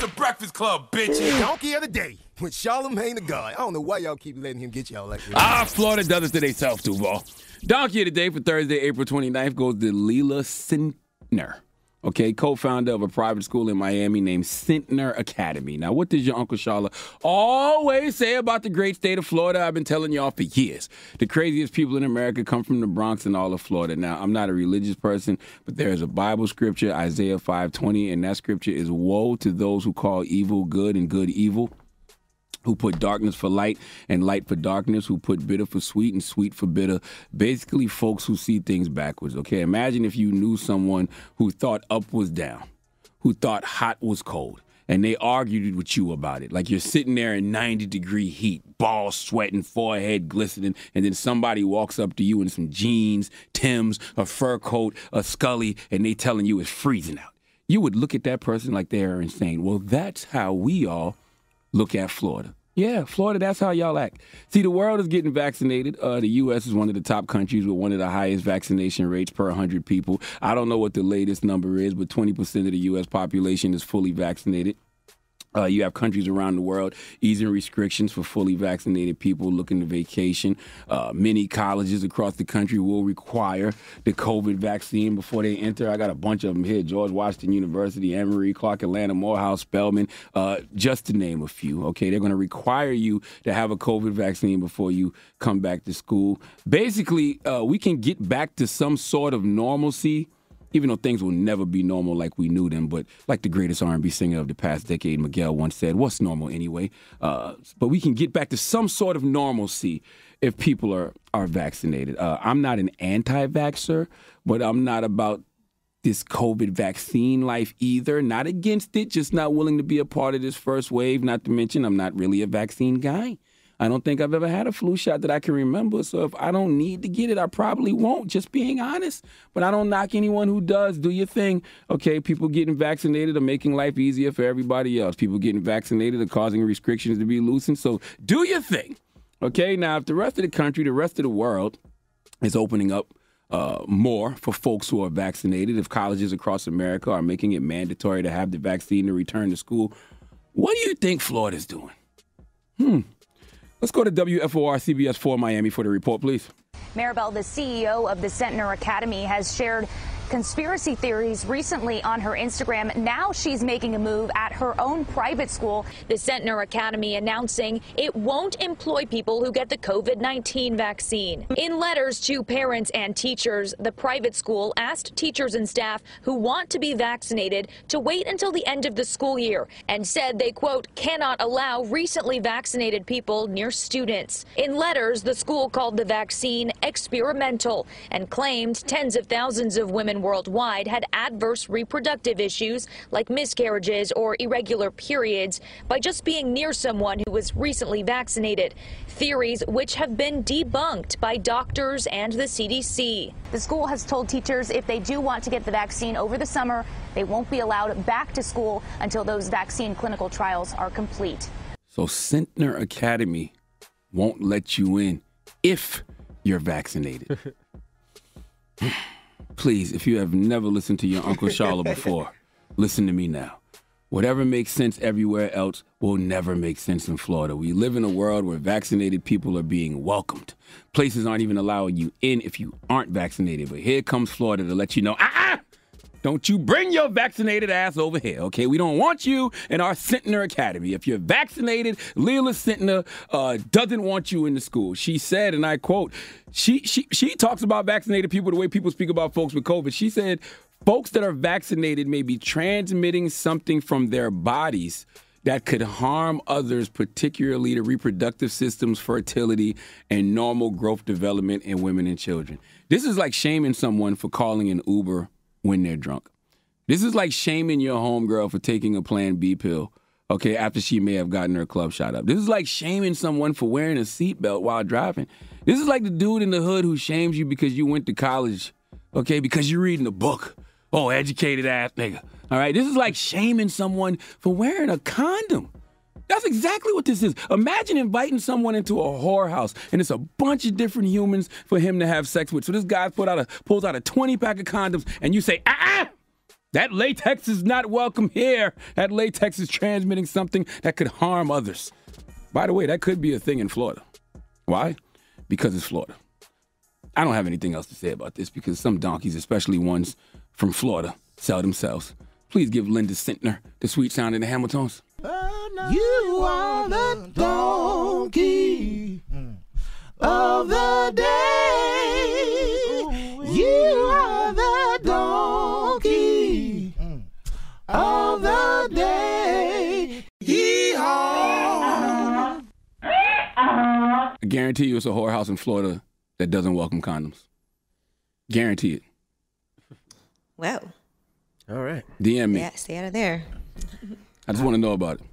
The Breakfast Club, bitches. Donkey of the day with Charlemagne the God. I don't know why y'all keep letting him get y'all like that. Ah, Florida does it to themselves, Duval. Donkey of the day for Thursday, April 29th goes to Leila Centner. Okay, co-founder of a private school in Miami named Centner Academy. Now, what does your Uncle Charla always say about the great state of Florida? I've been telling y'all for years. The craziest people in America come from the Bronx and all of Florida. Now, I'm not a religious person, but there is a Bible scripture, Isaiah 5:20, and that scripture is woe to those who call evil good and good evil who put darkness for light and light for darkness, who put bitter for sweet and sweet for bitter. Basically, folks who see things backwards. Okay, imagine if you knew someone who thought up was down, who thought hot was cold. And they argued with you about it. Like you're sitting there in 90 degree heat, balls sweating, forehead glistening, and then somebody walks up to you in some jeans, Tims, a fur coat, a scully, and they telling you it's freezing out. You would look at that person like they're insane. Well, that's how we all look at Florida. Yeah, Florida, that's how y'all act. See, the world is getting vaccinated. Uh, the U.S. is one of the top countries with one of the highest vaccination rates per 100 people. I don't know what the latest number is, but 20% of the U.S. population is fully vaccinated. Uh, you have countries around the world easing restrictions for fully vaccinated people looking to vacation. Uh, many colleges across the country will require the COVID vaccine before they enter. I got a bunch of them here George Washington University, Emory, Clark, Atlanta, Morehouse, Spelman, uh, just to name a few. Okay, they're going to require you to have a COVID vaccine before you come back to school. Basically, uh, we can get back to some sort of normalcy even though things will never be normal like we knew them. But like the greatest R&B singer of the past decade, Miguel once said, "What's normal anyway?" Uh, but we can get back to some sort of normalcy if people are are vaccinated. Uh, I'm not an anti-vaxxer, but I'm not about this COVID vaccine life either. Not against it, just not willing to be a part of this first wave. Not to mention, I'm not really a vaccine guy. I don't think I've ever had a flu shot that I can remember. So if I don't need to get it, I probably won't, just being honest. But I don't knock anyone who does. Do your thing. Okay, people getting vaccinated are making life easier for everybody else. People getting vaccinated are causing restrictions to be loosened. So do your thing. Okay, now if the rest of the country, the rest of the world is opening up uh, more for folks who are vaccinated, if colleges across America are making it mandatory to have the vaccine to return to school, what do you think Florida's doing? Hmm. Let's go to WFOR CBS 4 Miami for the report, please. Maribel, the CEO of the Centner Academy, has shared conspiracy theories recently on her Instagram. Now she's making a move at her own private school. The Centner Academy announcing it won't employ people who get the COVID 19 vaccine. In letters to parents and teachers, the private school asked teachers and staff who want to be vaccinated to wait until the end of the school year and said they, quote, cannot allow recently vaccinated people near students. In letters, the school called the vaccine experimental and claimed tens of thousands of women worldwide had adverse reproductive issues like miscarriages or irregular periods by just being near someone who was recently vaccinated. Theories which have been debunked by doctors and the CDC. The school has told teachers if they do want to get the vaccine over the summer, they won't be allowed back to school until those vaccine clinical trials are complete. So Centner Academy won't let you in if you're vaccinated. Please, if you have never listened to your Uncle Charla before, listen to me now. Whatever makes sense everywhere else will never make sense in Florida. We live in a world where vaccinated people are being welcomed. Places aren't even allowing you in if you aren't vaccinated. But here comes Florida to let you know, ah, ah don't you bring your vaccinated ass over here, okay? We don't want you in our Centner Academy. If you're vaccinated, Leila Centner uh, doesn't want you in the school. She said, and I quote, she, she, she talks about vaccinated people the way people speak about folks with COVID. She said, folks that are vaccinated may be transmitting something from their bodies that could harm others, particularly the reproductive systems, fertility, and normal growth development in women and children. This is like shaming someone for calling an Uber when they're drunk. This is like shaming your homegirl for taking a Plan B pill, okay, after she may have gotten her club shot up. This is like shaming someone for wearing a seatbelt while driving. This is like the dude in the hood who shames you because you went to college, okay, because you're reading a book. Oh, educated ass nigga. All right, this is like shaming someone for wearing a condom. That's exactly what this is. Imagine inviting someone into a whorehouse and it's a bunch of different humans for him to have sex with. So this guy put out a pulls out a 20 pack of condoms and you say, ah, ah that latex is not welcome here. That latex is transmitting something that could harm others. By the way, that could be a thing in Florida. Why? Because it's Florida. I don't have anything else to say about this because some donkeys, especially ones from Florida, sell themselves. Please give Linda Centner the sweet sound in the Hamiltons. You are the donkey of the day. You are the donkey of the day. Yeehaw! I guarantee you it's a whorehouse in Florida that doesn't welcome condoms. Guarantee it. Well, All right. DM me. yeah, stay out of there. I just want to know about it.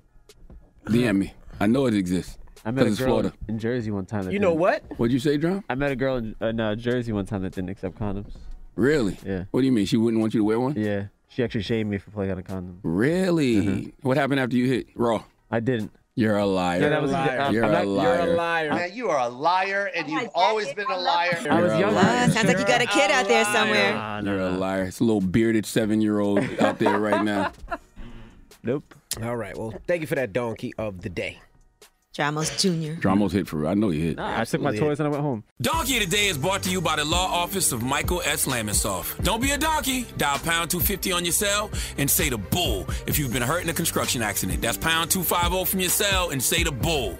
DM me. I know it exists. I met a girl Florida. in Jersey one time. That You know what? What'd you say, Drum? I met a girl in, in uh, Jersey one time that didn't accept condoms. Really? Yeah. What do you mean? She wouldn't want you to wear one? Yeah, she actually shamed me for playing out a condom. Really? What happened after you hit Raw? I didn't. You're a liar. Yeah, that was- uh, You're I'm a not- liar. You're a liar. Man, you are a liar, and you've always been a liar. I was You're a younger. liar. Uh, sounds like you got a kid out there somewhere. Nah, You're nah, a liar. It's a little bearded seven year old out there right now. Nope. All right. Well, thank you for that donkey of the day. Dramos Jr. Dramos hit for real. I know you hit. Nah, I took my Absolutely. toys and I went home. Donkey of the Day is brought to you by the law office of Michael S. Lamonsoff. Don't be a donkey. Dial pound 250 on your cell and say the bull if you've been hurt in a construction accident. That's pound 250 from your cell and say the bull.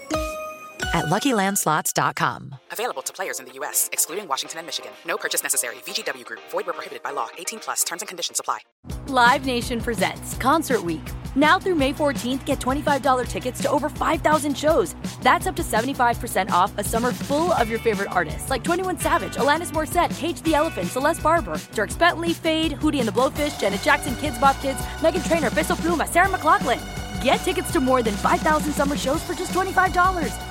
at LuckyLandSlots.com. Available to players in the U.S., excluding Washington and Michigan. No purchase necessary. VGW Group. Void where prohibited by law. 18 plus. Terms and conditions apply. Live Nation presents Concert Week. Now through May 14th, get $25 tickets to over 5,000 shows. That's up to 75% off a summer full of your favorite artists like 21 Savage, Alanis Morissette, Cage the Elephant, Celeste Barber, Dierks Bentley, Feid, Hootie and the Blowfish, Janet Jackson, Kidz Bop Kids, Meghan Trainor, Peso Pluma, Sarah McLachlan. Get tickets to more than 5,000 summer shows for just $25.